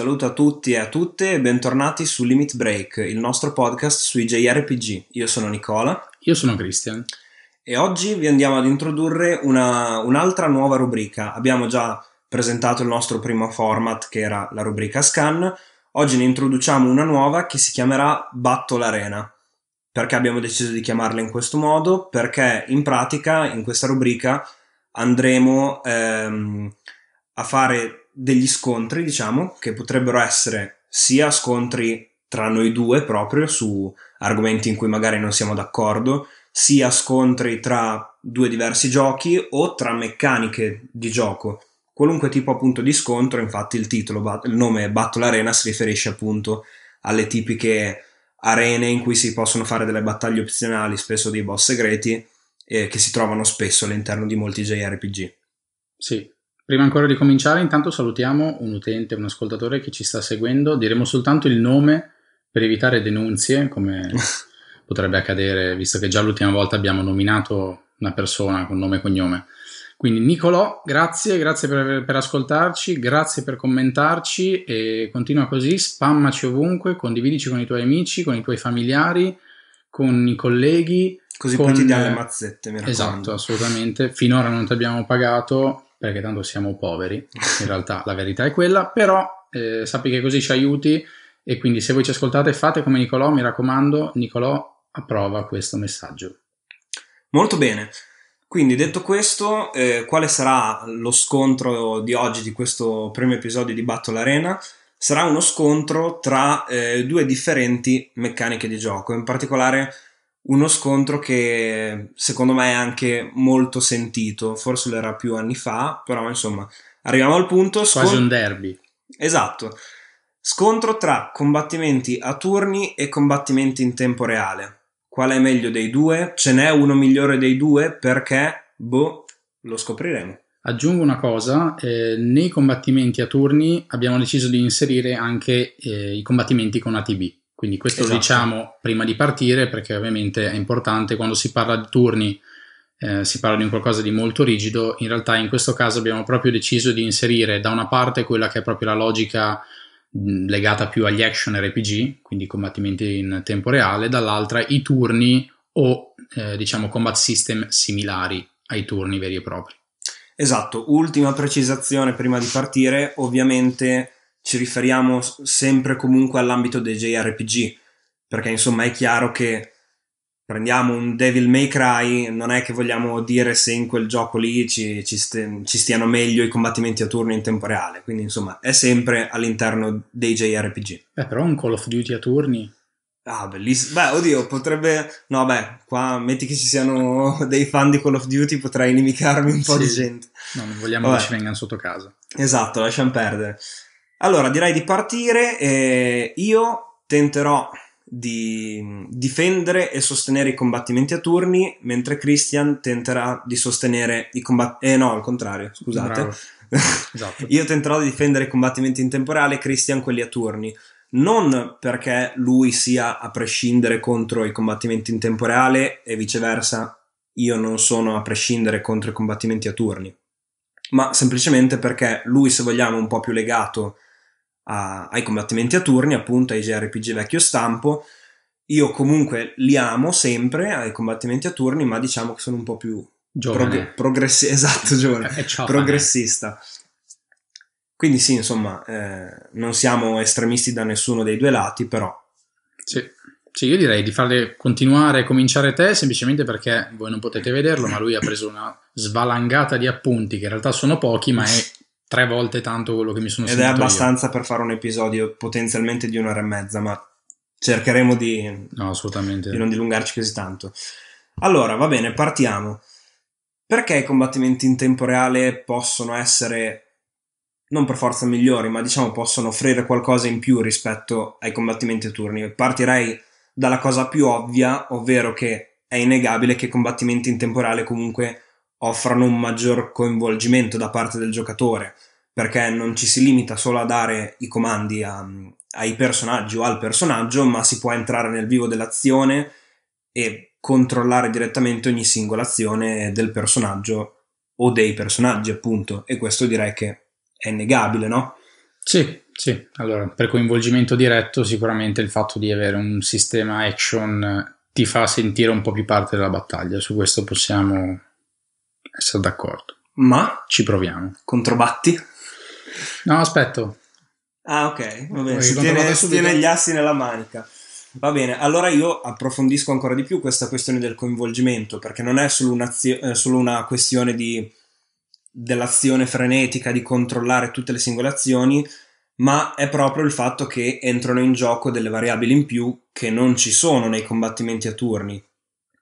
Saluto a tutti e a tutte e bentornati su Limit Break, il nostro podcast sui JRPG. Io sono Nicola. Io sono Christian. E oggi vi andiamo ad introdurre una, un'altra nuova rubrica. Abbiamo già presentato il nostro primo format che era la rubrica Scan. Oggi ne introduciamo una nuova che si chiamerà Battle Arena. Perché abbiamo deciso di chiamarla in questo modo? Perché in pratica in questa rubrica andremo ehm, a fare degli scontri, diciamo, che potrebbero essere sia scontri tra noi due proprio su argomenti in cui magari non siamo d'accordo, sia scontri tra due diversi giochi o tra meccaniche di gioco. Qualunque tipo appunto di scontro, infatti il titolo, il nome Battle Arena si riferisce appunto alle tipiche arene in cui si possono fare delle battaglie opzionali, spesso dei boss segreti, eh, che si trovano spesso all'interno di molti JRPG. Sì, prima ancora di cominciare, intanto salutiamo un utente, un ascoltatore che ci sta seguendo. Diremo soltanto il nome per evitare denunzie, come potrebbe accadere, visto che già l'ultima volta abbiamo nominato una persona con nome e cognome. Quindi Nicolò, grazie, grazie per, per, ascoltarci, grazie per commentarci e continua così, spammaci ovunque, condividici con i tuoi amici, con i tuoi familiari, con i colleghi. Così con... poi ti diamo le mazzette, mi raccomando. Esatto, assolutamente. Finora non ti abbiamo pagato perché tanto siamo poveri, in realtà la verità è quella, però eh, sappi che così ci aiuti e quindi se voi ci ascoltate fate come Nicolò, mi raccomando, Nicolò approva questo messaggio. Molto bene. Quindi detto questo, eh, quale sarà lo scontro di oggi, di questo primo episodio di Battle Arena? Sarà uno scontro tra eh, due differenti meccaniche di gioco, in particolare uno scontro che secondo me è anche molto sentito, forse lo era più anni fa, però insomma arriviamo al punto. Scont- Quasi un derby. Esatto. Scontro tra combattimenti a turni e combattimenti in tempo reale. Qual è meglio dei due? Ce n'è uno migliore dei due? Perché? Boh, lo scopriremo. Aggiungo una cosa, eh, nei combattimenti a turni abbiamo deciso di inserire anche eh, i combattimenti con ATB, quindi questo esatto. lo diciamo prima di partire perché ovviamente è importante quando si parla di turni, eh, si parla di un qualcosa di molto rigido, in realtà in questo caso abbiamo proprio deciso di inserire da una parte quella che è proprio la logica legata più agli action RPG, quindi combattimenti in tempo reale, dall'altra i turni o eh, diciamo combat system similari ai turni veri e propri. Esatto, ultima precisazione prima di partire, ovviamente ci riferiamo sempre comunque all'ambito dei JRPG, perché insomma è chiaro che prendiamo un Devil May Cry, non è che vogliamo dire se in quel gioco lì ci, ci, st- ci, stiano meglio i combattimenti a turno in tempo reale, quindi insomma è sempre all'interno dei JRPG. Beh, però un Call of Duty a turni. Ah, bellissimo. Beh, oddio, potrebbe... No, beh, qua metti che ci siano dei fan di Call of Duty, potrei inimicarmi un po' sì. di gente. No, non vogliamo Vabbè. che ci vengano sotto casa. Esatto, lasciamo perdere. Allora, direi di partire. Eh, io tenterò di difendere e sostenere i combattimenti a turni, mentre Christian tenterà di sostenere i combattimenti. Eh no, al contrario, scusate. esatto. Io tenterò di difendere i combattimenti in temporale, Christian quelli a turni. Non perché lui sia a prescindere contro i combattimenti in tempo reale e viceversa, io non sono a prescindere contro i combattimenti a turni, ma semplicemente perché lui, se vogliamo, è un po' più legato a, ai combattimenti a turni, appunto ai JRPG vecchio stampo. Io comunque li amo sempre ai combattimenti a turni, ma diciamo che sono un po' più prog- progressi- esatto, giovane, progressista. Quindi sì, insomma, eh, non siamo estremisti da nessuno dei due lati, però. Sì. sì, io direi di farle continuare, cominciare te, semplicemente perché voi non potete vederlo, ma lui ha preso una svalangata di appunti, che in realtà sono pochi, ma è tre volte tanto quello che mi sono Ed è abbastanza io. per fare un episodio potenzialmente di un'ora e mezza, ma cercheremo di, no, di non dilungarci così tanto. Allora, va bene, partiamo. Perché i combattimenti in tempo reale possono essere non per forza migliori, ma diciamo possono offrire qualcosa in più rispetto ai combattimenti a turni? Partirei dalla cosa più ovvia, ovvero che è innegabile che i combattimenti in tempo reale comunque offrano un maggior coinvolgimento da parte del giocatore, perché non ci si limita solo a dare i comandi a, ai personaggi o al personaggio, ma si può entrare nel vivo dell'azione e controllare direttamente ogni singola azione del personaggio o dei personaggi, appunto. E questo direi che è innegabile, no? Sì, sì. Allora, per coinvolgimento diretto sicuramente il fatto di avere un sistema action ti fa sentire un po' più parte della battaglia, su questo possiamo essere d'accordo. Ma? Ci proviamo. Controbatti? No, aspetto. Ah, ok, va bene. Si tiene, si tiene gli assi nella manica. Va bene, allora io approfondisco ancora di più questa questione del coinvolgimento, perché non è solo, eh, solo una questione di, dell'azione frenetica, di controllare tutte le singole azioni, ma è proprio il fatto che entrano in gioco delle variabili in più che non ci sono nei combattimenti a turni.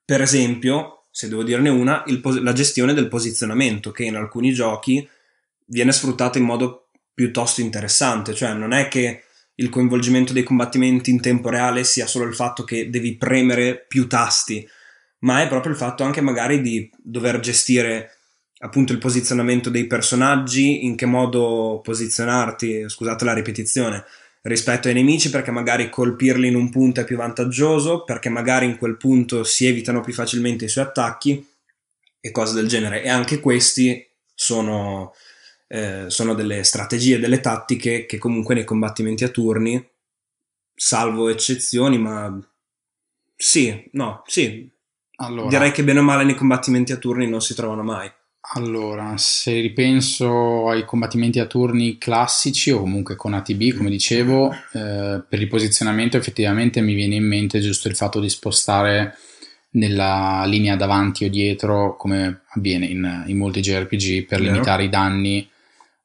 Per esempio, se devo dirne una, pos- la gestione del posizionamento, che in alcuni giochi viene sfruttata in modo piuttosto interessante, cioè non è che il coinvolgimento dei combattimenti in tempo reale sia solo il fatto che devi premere più tasti, ma è proprio il fatto anche magari di dover gestire appunto il posizionamento dei personaggi, in che modo posizionarti, scusate la ripetizione, rispetto ai nemici perché magari colpirli in un punto è più vantaggioso, perché magari in quel punto si evitano più facilmente i suoi attacchi e cose del genere. E anche questi sono eh, sono delle strategie, delle tattiche che comunque nei combattimenti a turni, salvo eccezioni, ma sì, no, sì. Allora, Direi che bene o male nei combattimenti a turni non si trovano mai. Allora, se ripenso ai combattimenti a turni classici o comunque con ATB, come dicevo, eh, per il posizionamento effettivamente mi viene in mente giusto il fatto di spostare nella linea davanti o dietro, come avviene in, in molti JRPG, per Vero. limitare i danni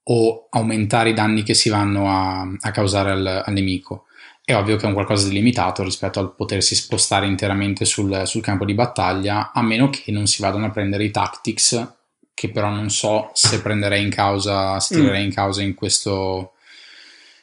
o aumentare i danni che si vanno a, a causare al, al, nemico. È ovvio che è un qualcosa di limitato rispetto al potersi spostare interamente sul, sul campo di battaglia, a meno che non si vadano a prendere i tactics, che però non so se prenderei in causa, se tirerei mm. in causa in questo,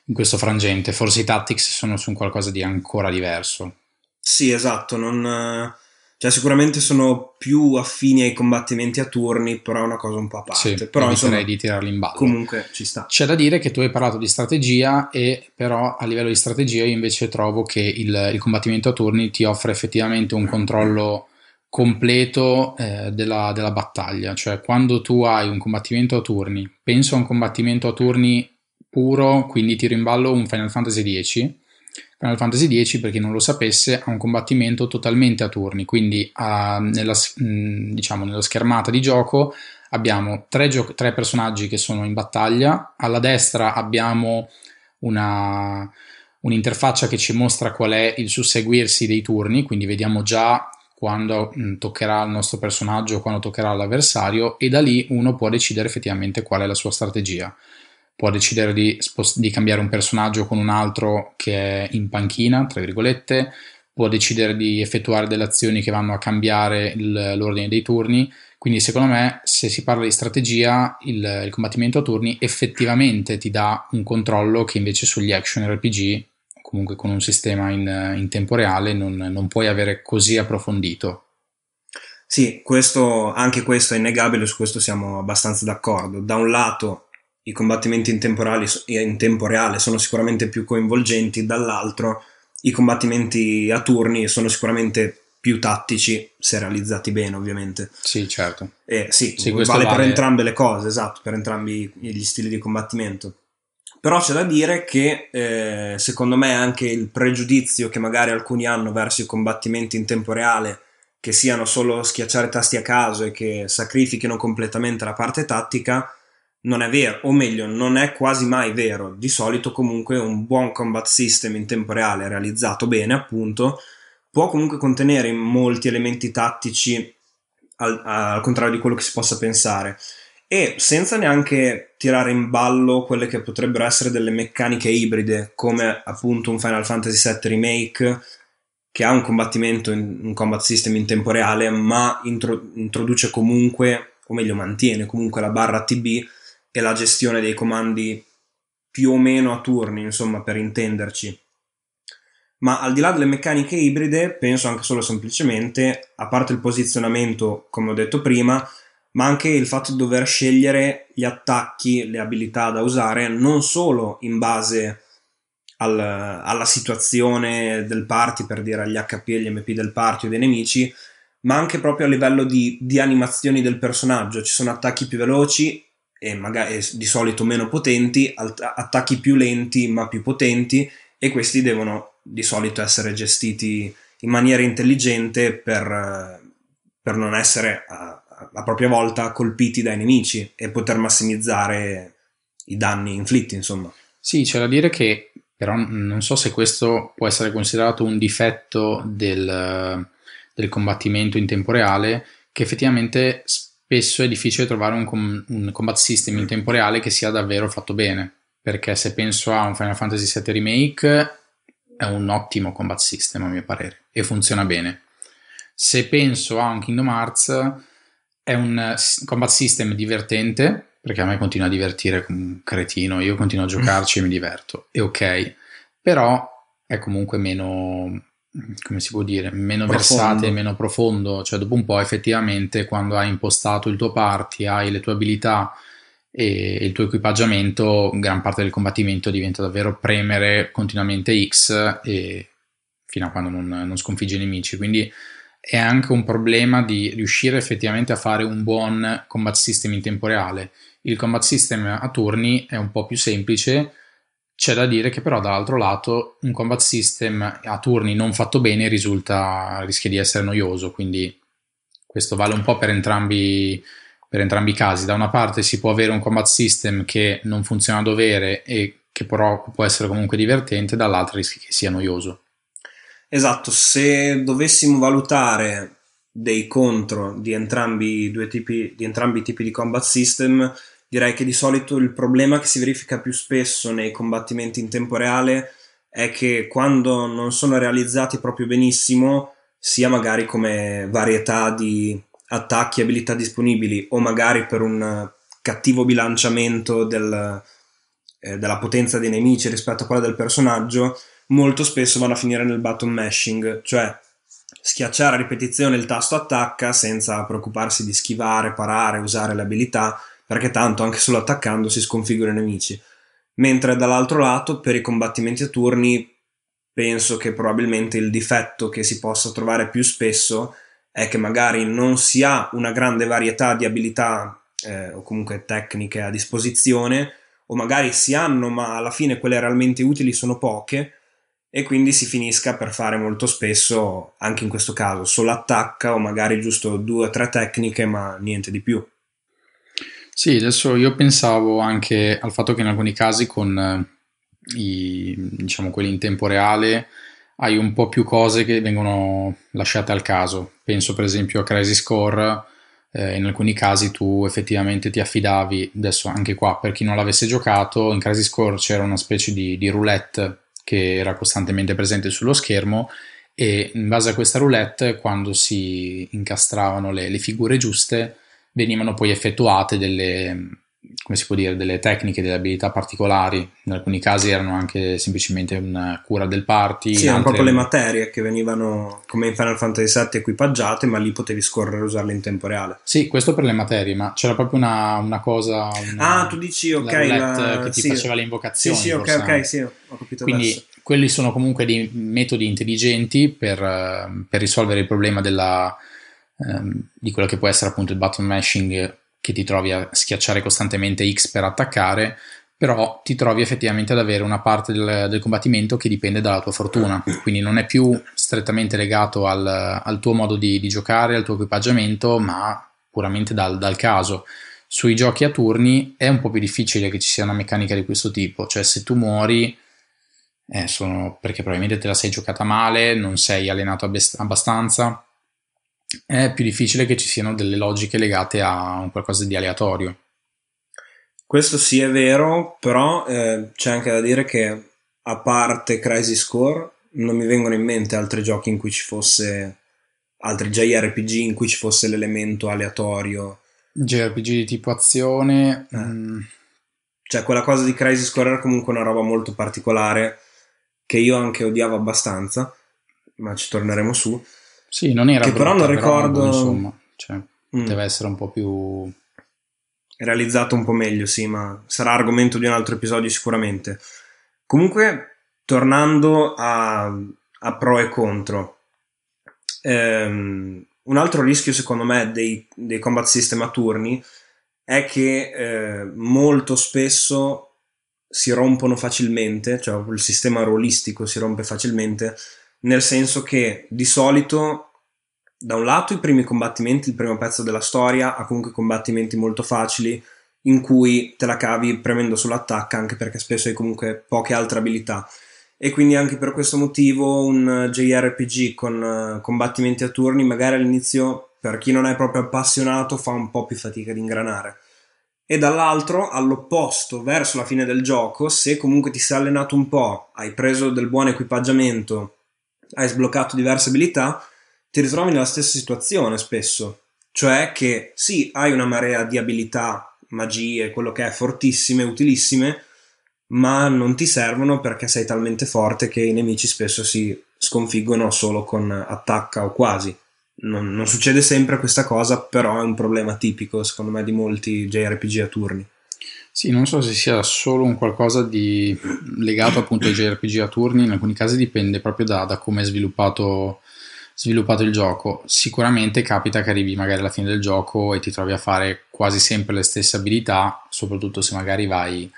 in questo frangente. Forse i tactics sono su un qualcosa di ancora diverso. Sì, esatto, non cioè, sicuramente sono più affini ai combattimenti a turni, però è una cosa un po' a parte. Sì, però insomma, di tirarli in ballo. Comunque ci sta. C'è da dire che tu hai parlato di strategia, e però a livello di strategia io invece trovo che il, il combattimento a turni ti offre effettivamente un controllo completo eh, della, della battaglia. Cioè, quando tu hai un combattimento a turni, penso a un combattimento a turni puro, quindi tiro in ballo un Final Fantasy X. Final Fantasy X, per chi non lo sapesse, ha un combattimento totalmente a turni, quindi a, nella, diciamo, nella schermata di gioco abbiamo tre, gio- tre, personaggi che sono in battaglia, alla destra abbiamo una, un'interfaccia che ci mostra qual è il susseguirsi dei turni, quindi vediamo già quando mh, toccherà il nostro personaggio, quando toccherà l'avversario e da lì uno può decidere effettivamente qual è la sua strategia può decidere di, spost- di cambiare un personaggio con un altro che è in panchina, tra virgolette, può decidere di effettuare delle azioni che vanno a cambiare il, l'ordine dei turni. Quindi, secondo me, se si parla di strategia, il, il, combattimento a turni effettivamente ti dà un controllo che invece sugli action RPG, comunque con un sistema in, in tempo reale, non, non puoi avere così approfondito. Sì, questo, anche questo è innegabile, su questo siamo abbastanza d'accordo. Da un lato i combattimenti in, in tempo reale sono sicuramente più coinvolgenti, dall'altro i combattimenti a turni sono sicuramente più tattici se realizzati bene ovviamente sì certo eh, sì, sì vale, vale per entrambe le cose esatto per entrambi gli stili di combattimento però c'è da dire che eh, secondo me anche il pregiudizio che magari alcuni hanno verso i combattimenti in tempo reale che siano solo schiacciare tasti a caso e che sacrifichino completamente la parte tattica non è vero, o meglio, non è quasi mai vero. Di solito comunque un buon combat system in tempo reale realizzato bene, appunto, può comunque contenere molti elementi tattici al, al contrario di quello che si possa pensare e senza neanche tirare in ballo quelle che potrebbero essere delle meccaniche ibride come appunto un Final Fantasy VII Remake che ha un combattimento, un combat system in tempo reale ma intro, introduce comunque o meglio mantiene comunque la barra TB e la gestione dei comandi più o meno a turni, insomma, per intenderci. Ma al di là delle meccaniche ibride, penso anche solo semplicemente, a parte il posizionamento, come ho detto prima, ma anche il fatto di dover scegliere gli attacchi, le abilità da usare, non solo in base al, alla situazione del party, per dire agli HP e agli MP del party o dei nemici, ma anche proprio a livello di, di animazioni del personaggio. Ci sono attacchi più veloci e magari di solito meno potenti, attacchi più lenti ma più potenti e questi devono di solito essere gestiti in maniera intelligente per, per non essere a, a, propria volta colpiti dai nemici e poter massimizzare i danni inflitti, insomma. Sì, c'è da dire che però non so se questo può essere considerato un difetto del, del combattimento in tempo reale, che effettivamente spesso è difficile trovare un, com- un combat system in tempo reale che sia davvero fatto bene. Perché se penso a un Final Fantasy VII Remake, è un ottimo combat system a mio parere e funziona bene. Se penso a un Kingdom Hearts, è un combat system divertente, perché a me continua a divertire come un cretino, io continuo a giocarci e mi diverto, è ok, però è comunque meno, come si può dire, meno profondo. versate, meno profondo, cioè dopo un po' effettivamente quando hai impostato il tuo party, hai le tue abilità e il tuo equipaggiamento, gran parte del combattimento diventa davvero premere continuamente X e fino a quando non, non sconfiggi i nemici, quindi è anche un problema di riuscire effettivamente a fare un buon combat system in tempo reale. Il combat system a turni è un po' più semplice, c'è da dire che però dall'altro lato un combat system a turni non fatto bene risulta, rischia di essere noioso, quindi questo vale un po' per entrambi, per entrambi i casi. Da una parte si può avere un combat system che non funziona a dovere e che però può essere comunque divertente, dall'altra rischia che sia noioso. Esatto, se dovessimo valutare dei contro di entrambi, i tipi, di entrambi i tipi di combat system, direi che di solito il problema che si verifica più spesso nei combattimenti in tempo reale è che quando non sono realizzati proprio benissimo, sia magari come varietà di attacchi e abilità disponibili o magari per un cattivo bilanciamento del, eh, della potenza dei nemici rispetto a quella del personaggio, molto spesso vanno a finire nel button mashing, cioè schiacciare a ripetizione il tasto attacca senza preoccuparsi di schivare, parare, usare le abilità, perché tanto anche solo attaccando si sconfigurano i nemici. Mentre dall'altro lato, per i combattimenti a turni, penso che probabilmente il difetto che si possa trovare più spesso è che magari non si ha una grande varietà di abilità eh, o comunque tecniche a disposizione, o magari si hanno, ma alla fine quelle realmente utili sono poche e quindi si finisca per fare molto spesso, anche in questo caso, solo attacca o magari giusto due o tre tecniche, ma niente di più. Sì, adesso io pensavo anche al fatto che in alcuni casi con eh, i, diciamo, quelli in tempo reale hai un po' più cose che vengono lasciate al caso. Penso per esempio a Crazy Score, eh, in alcuni casi tu effettivamente ti affidavi, adesso anche qua per chi non l'avesse giocato, in Crazy Score c'era una specie di, di roulette che era costantemente presente sullo schermo e in base a questa roulette quando si incastravano le, le figure giuste venivano poi effettuate delle, come si può dire, delle tecniche, delle abilità particolari. In alcuni casi erano anche semplicemente una cura del party. Sì, erano proprio le materie che venivano come in Final Fantasy VII equipaggiate, ma lì potevi scorrere e usarle in tempo reale. Sì, questo per le materie, ma c'era proprio una, una cosa. Una, ah, tu dici, ok. La che ti sì. faceva le invocazioni. Sì, sì, ok, ok, sì, ho capito. Quindi adesso. quelli sono comunque dei metodi intelligenti per, per risolvere il problema della, ehm, di quello che può essere appunto il button mashing che ti trovi a schiacciare costantemente X per attaccare, però ti trovi effettivamente ad avere una parte del, del combattimento che dipende dalla tua fortuna, quindi non è più strettamente legato al, al tuo modo di, di, giocare, al tuo equipaggiamento, ma puramente dal, dal caso. Sui giochi a turni è un po' più difficile che ci sia una meccanica di questo tipo, cioè se tu muori eh, sono perché probabilmente te la sei giocata male, non sei allenato abbastanza, è più difficile che ci siano delle logiche legate a un qualcosa di aleatorio. Questo sì è vero, però eh, c'è anche da dire che a parte Crazy Score non mi vengono in mente altri giochi in cui ci fosse altri JRPG in cui ci fosse l'elemento aleatorio. JRPG di tipo azione. Eh. Mm. Cioè, quella cosa di Crazy Score era comunque una roba molto particolare che io anche odiavo abbastanza, ma ci torneremo su. Sì, non era che brutta, però non ricordo. Però, insomma, cioè, mm. deve essere un po' più realizzato un po' meglio, sì, ma sarà argomento di un altro episodio sicuramente. Comunque, tornando a, a pro e contro, ehm, un altro rischio secondo me dei, dei combat system a turni è che eh, molto spesso si rompono facilmente, cioè il sistema ruolistico si rompe facilmente, nel senso che di solito da un lato i primi combattimenti, il primo pezzo della storia ha comunque combattimenti molto facili in cui te la cavi premendo sull'attacca anche perché spesso hai comunque poche altre abilità e quindi anche per questo motivo un JRPG con uh, combattimenti a turni magari all'inizio per chi non è proprio appassionato fa un po' più fatica ad ingranare. E dall'altro, all'opposto, verso la fine del gioco, se comunque ti sei allenato un po', hai preso del buon equipaggiamento, hai sbloccato diverse abilità, ti ritrovi nella stessa situazione spesso. Cioè che sì, hai una marea di abilità, magie, quello che è, fortissime, utilissime, ma non ti servono perché sei talmente forte che i nemici spesso si sconfiggono solo con attacca o quasi non, non, succede sempre questa cosa, però è un problema tipico, secondo me, di molti JRPG a turni. Sì, non so se sia solo un qualcosa di legato appunto ai JRPG a turni, in alcuni casi dipende proprio da, da come è sviluppato, sviluppato il gioco. Sicuramente capita che arrivi magari alla fine del gioco e ti trovi a fare quasi sempre le stesse abilità, soprattutto se magari vai,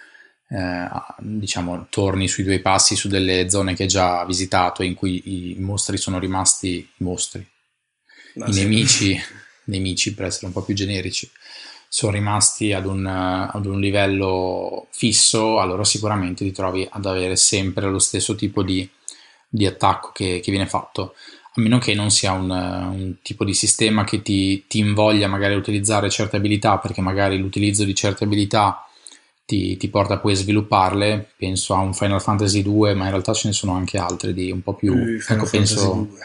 eh, diciamo, torni sui due passi su delle zone che hai già visitato in cui i mostri sono rimasti mostri ma i sì. nemici, nemici, per essere un po' più generici, sono rimasti ad un, ad un, livello fisso, allora sicuramente ti trovi ad avere sempre lo stesso tipo di, di attacco che, che, viene fatto. A meno che non sia un, un tipo di sistema che ti, ti, invoglia magari a utilizzare certe abilità, perché magari l'utilizzo di certe abilità ti, ti, porta poi a svilupparle. Penso a un Final Fantasy 2, ma in realtà ce ne sono anche altre di un po' più. Uh, ecco, penso. 2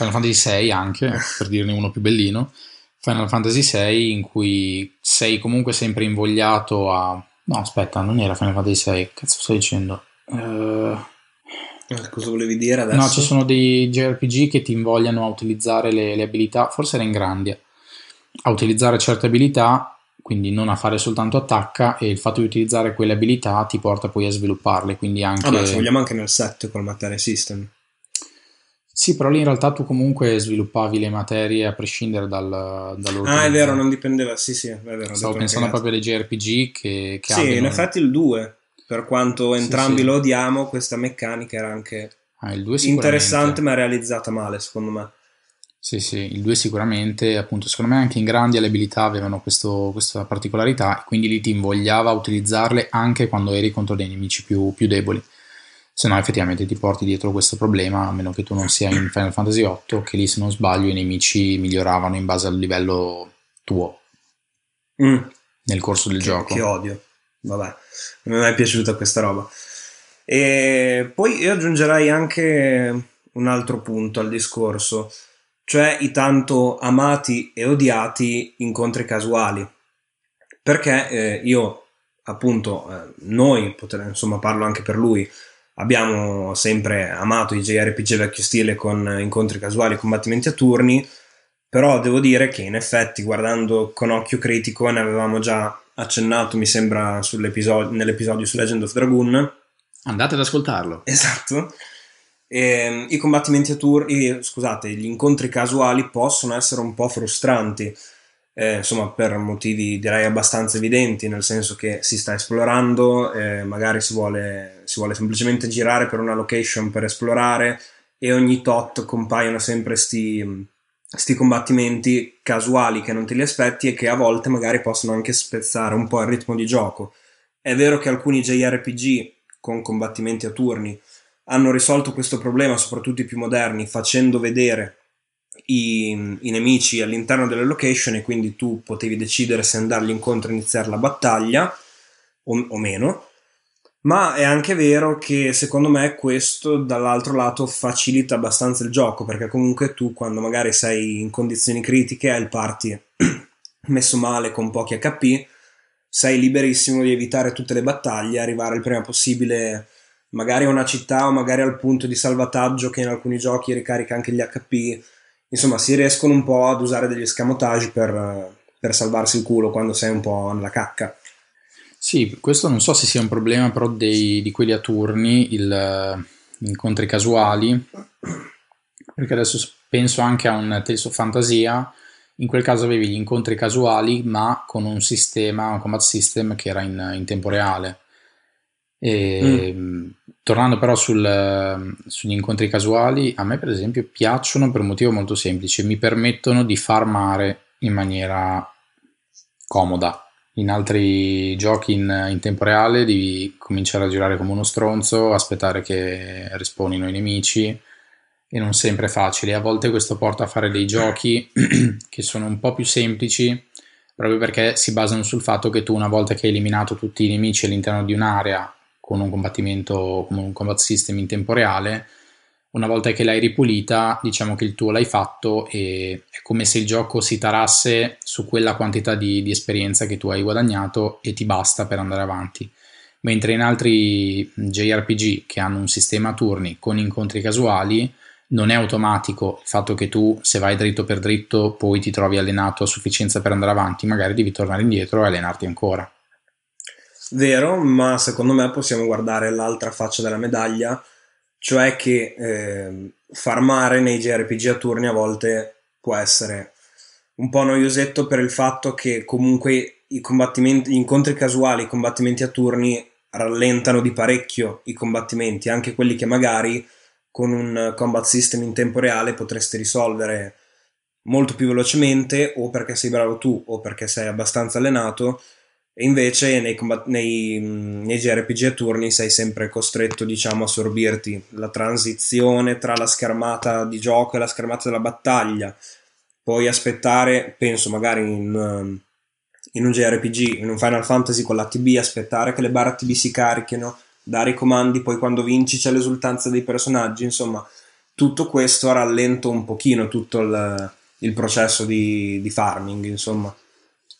Final Fantasy VI anche, per dirne uno più bellino, Final Fantasy VI in cui sei comunque sempre invogliato a... No, aspetta, non era Final Fantasy VI, cazzo stai dicendo? Uh... Cosa volevi dire adesso? No, ci sono dei JRPG che ti invogliano a utilizzare le, le abilità, forse era in Grandia, a utilizzare certe abilità, quindi non a fare soltanto attacca, e il fatto di utilizzare quelle abilità ti porta poi a svilupparle, quindi anche... Ah, ma se vogliamo anche nel set col Materia System. Sì, però lì in realtà tu comunque sviluppavi le materie a prescindere dal, dall'ordine. Ah, è vero, non dipendeva, sì, sì, è vero. Stavo pensando proprio ai JRPG che, che Sì, in effetti il 2, per quanto entrambi sì, sì. lo odiamo, questa meccanica era anche ah, interessante ma realizzata male, secondo me. Sì, sì, il 2 sicuramente, appunto, secondo me anche in grandi le abilità avevano questo, questa particolarità, quindi lì ti invogliava a utilizzarle anche quando eri contro dei nemici più, più deboli se no effettivamente ti porti dietro questo problema, a meno che tu non sia in Final Fantasy VIII, che lì se non sbaglio i nemici miglioravano in base al livello tuo mm. nel corso del che, gioco. Che odio, vabbè, non mi è mai piaciuta questa roba. E poi io aggiungerei anche un altro punto al discorso, cioè i tanto amati e odiati incontri casuali. Perché eh, io, appunto, eh, noi, potrei, insomma parlo anche per lui, abbiamo sempre amato i JRPG vecchio stile con incontri casuali e combattimenti a turni, però devo dire che in effetti guardando con occhio critico ne avevamo già accennato, mi sembra, nell'episodio su Legend of Dragoon. Andate ad ascoltarlo. Esatto. E, I combattimenti a turni, scusate, gli incontri casuali possono essere un po' frustranti eh, insomma per motivi direi abbastanza evidenti, nel senso che si sta esplorando, eh, magari si vuole, si vuole semplicemente girare per una location per esplorare e ogni tot compaiono sempre sti, sti combattimenti casuali che non te li aspetti e che a volte magari possono anche spezzare un po' il ritmo di gioco. È vero che alcuni JRPG con combattimenti a turni hanno risolto questo problema, soprattutto i più moderni, facendo vedere i, i, nemici all'interno delle location e quindi tu potevi decidere se andargli incontro e iniziare la battaglia o, o meno. Ma è anche vero che secondo me questo dall'altro lato facilita abbastanza il gioco perché comunque tu quando magari sei in condizioni critiche hai il party messo male con pochi HP sei liberissimo di evitare tutte le battaglie arrivare il prima possibile magari a una città o magari al punto di salvataggio che in alcuni giochi ricarica anche gli HP insomma si riescono un po' ad usare degli scamotage per, per salvarsi il culo quando sei un po' nella cacca. Sì, questo non so se sia un problema però dei, di quelli a turni, il, gli incontri casuali, perché adesso penso anche a un Tales of Fantasia In quel caso avevi gli incontri casuali, ma con un sistema, un combat system che era in, in tempo reale. E, mm. Tornando però sul, sugli incontri casuali, a me per esempio piacciono per un motivo molto semplice, mi permettono di farmare in maniera comoda. In altri giochi in, in tempo reale devi cominciare a girare come uno stronzo, aspettare che respawnino i nemici e non sempre è facile. A volte questo porta a fare dei giochi che sono un po' più semplici proprio perché si basano sul fatto che tu una volta che hai eliminato tutti i nemici all'interno di un'area con un combattimento, con un combat system in tempo reale, una volta che l'hai ripulita, diciamo che il tuo l'hai fatto e è come se il gioco si tarasse su quella quantità di, di esperienza che tu hai guadagnato e ti basta per andare avanti. Mentre in altri JRPG che hanno un sistema a turni con incontri casuali, non è automatico il fatto che tu se vai dritto per dritto poi ti trovi allenato a sufficienza per andare avanti, magari devi tornare indietro e allenarti ancora. Vero, ma secondo me possiamo guardare l'altra faccia della medaglia, cioè che eh, farmare nei JRPG a turni a volte può essere un po' noiosetto per il fatto che comunque i combattimenti, gli incontri casuali, i combattimenti a turni rallentano di parecchio i combattimenti, anche quelli che magari con un combat system in tempo reale potresti risolvere molto più velocemente o perché sei bravo tu o perché sei abbastanza allenato e invece nei, combat- nei, nei JRPG a turni sei sempre costretto diciamo a sorbirti la transizione tra la schermata di gioco e la schermata della battaglia. Poi aspettare penso magari in, in un JRPG in un Final Fantasy con l'ATB aspettare che le barre ATB si carichino dare i comandi poi quando vinci c'è l'esultanza dei personaggi. Insomma tutto questo rallenta un pochino tutto il, il processo di, di farming insomma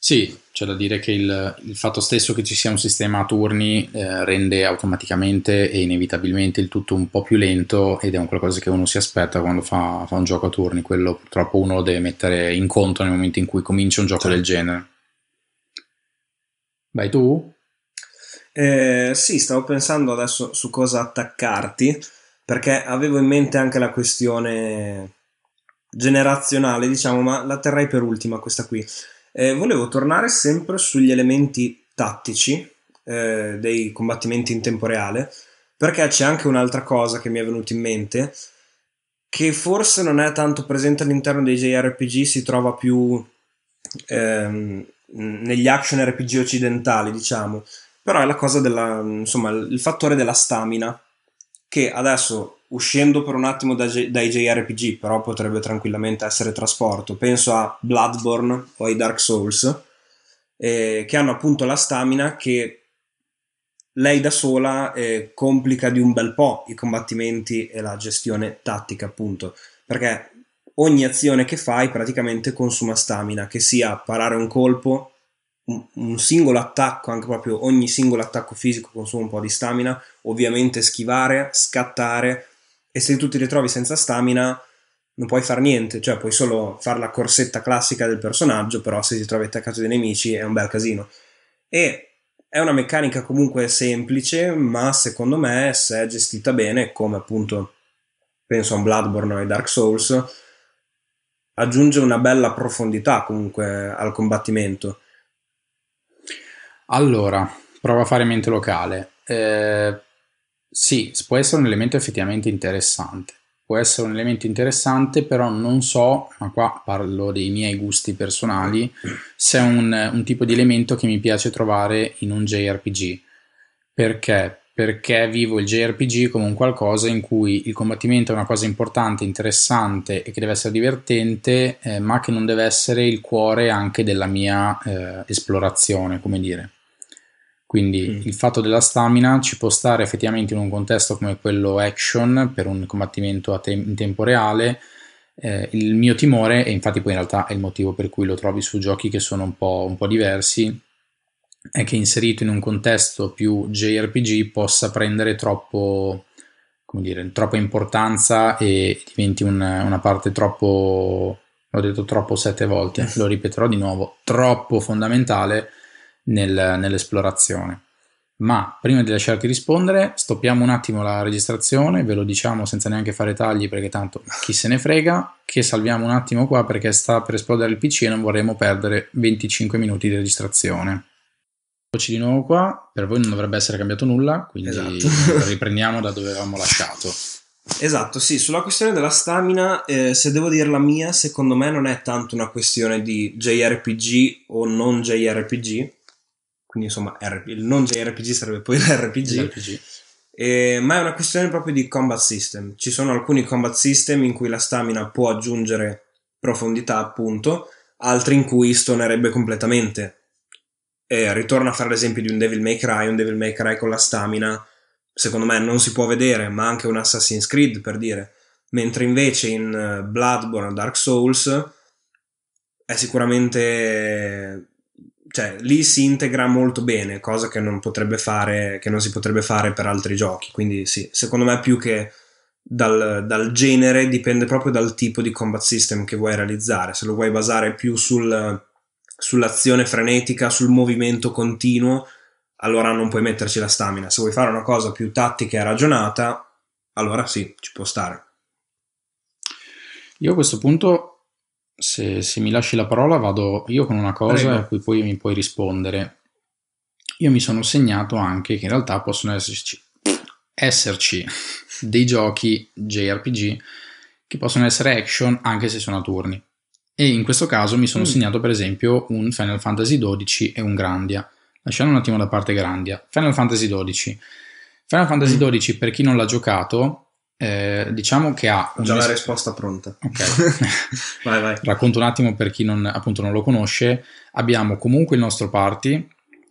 sì, c'è da dire che il, il, fatto stesso che ci sia un sistema a turni eh, rende automaticamente e inevitabilmente il tutto un po' più lento ed è un qualcosa che uno si aspetta quando fa, fa un gioco a turni. Quello purtroppo uno lo deve mettere in conto nel momento in cui comincia un gioco certo. del genere. Vai tu? Eh, sì, stavo pensando adesso su cosa attaccarti perché avevo in mente anche la questione generazionale, diciamo, ma la terrei per ultima questa qui. Eh, volevo tornare sempre sugli elementi tattici eh, dei combattimenti in tempo reale, perché c'è anche un'altra cosa che mi è venuta in mente, che forse non è tanto presente all'interno dei JRPG, si trova più ehm, negli action RPG occidentali, diciamo, però è la cosa della, insomma, il fattore della stamina, che adesso uscendo per un attimo da, dai JRPG, però potrebbe tranquillamente essere trasporto. Penso a Bloodborne o ai Dark Souls, eh, che hanno appunto la stamina che lei da sola eh, complica di un bel po' i combattimenti e la gestione tattica, appunto, perché ogni azione che fai praticamente consuma stamina, che sia parare un colpo, un, singolo attacco, anche proprio ogni singolo attacco fisico consuma un po' di stamina, ovviamente schivare, scattare, e se tu ti ritrovi senza stamina non puoi fare niente, cioè puoi solo fare la corsetta classica del personaggio, però se ti trovi attaccato dai nemici è un bel casino. E è una meccanica comunque semplice, ma secondo me se è gestita bene, come appunto penso a Bloodborne ai Dark Souls, aggiunge una bella profondità comunque al combattimento. Allora, prova a fare mente locale. Eh, sì, può essere un elemento effettivamente interessante. Può essere un elemento interessante, però non so, ma qua parlo dei miei gusti personali, se è un, un tipo di elemento che mi piace trovare in un JRPG. Perché? Perché vivo il JRPG come un qualcosa in cui il combattimento è una cosa importante, interessante e che deve essere divertente, eh, ma che non deve essere il cuore anche della mia eh, esplorazione, come dire. Quindi mm. il fatto della stamina ci può stare effettivamente in un contesto come quello action per un combattimento te- in tempo reale. Eh, il mio timore, e infatti poi in realtà è il motivo per cui lo trovi su giochi che sono un po', un po diversi, è che inserito in un contesto più JRPG possa prendere troppo, come dire, troppa importanza e diventi un, una parte troppo, l'ho detto troppo sette volte, lo ripeterò di nuovo, troppo fondamentale nel, nell'esplorazione. Ma prima di lasciarti rispondere, stoppiamo un attimo la registrazione, ve lo diciamo senza neanche fare tagli perché tanto chi se ne frega, che salviamo un attimo qua perché sta per esplodere il PC e non vorremmo perdere 25 minuti di registrazione. Eccoci di nuovo qua, per voi non dovrebbe essere cambiato nulla, quindi esatto. riprendiamo da dove avevamo lasciato. Esatto, sì, sulla questione della stamina, eh, se devo dire la mia, secondo me non è tanto una questione di JRPG o non JRPG, quindi insomma RP, il non JRPG sarebbe poi l'RPG, eh, ma è una questione proprio di combat system. Ci sono alcuni combat system in cui la stamina può aggiungere profondità, appunto, altri in cui stonerebbe completamente. Eh, ritorno a fare l'esempio di un Devil May Cry, un Devil May Cry con la stamina, secondo me non si può vedere, ma anche un Assassin's Creed per dire. Mentre invece in eh, Bloodborne Dark Souls è sicuramente cioè, lì si integra molto bene, cosa che non potrebbe fare, che non si potrebbe fare per altri giochi. Quindi sì, secondo me più che dal, dal, genere dipende proprio dal tipo di combat system che vuoi realizzare. Se lo vuoi basare più sul, sull'azione frenetica, sul movimento continuo, allora non puoi metterci la stamina. Se vuoi fare una cosa più tattica e ragionata, allora sì, ci può stare. Io a questo punto se, se, mi lasci la parola vado io con una cosa Prego. a cui poi mi puoi rispondere. Io mi sono segnato anche che in realtà possono esserci, esserci dei giochi JRPG che possono essere action anche se sono a turni. E in questo caso mi sono mm. segnato per esempio un Final Fantasy XII e un Grandia. Lasciando un attimo da parte Grandia. Final Fantasy XII. Final Fantasy XII, per chi non l'ha giocato, eh, diciamo che ha... Ho già la risposta pronta. Ok. vai, vai. Racconto un attimo per chi non, appunto non lo conosce. Abbiamo comunque il nostro party.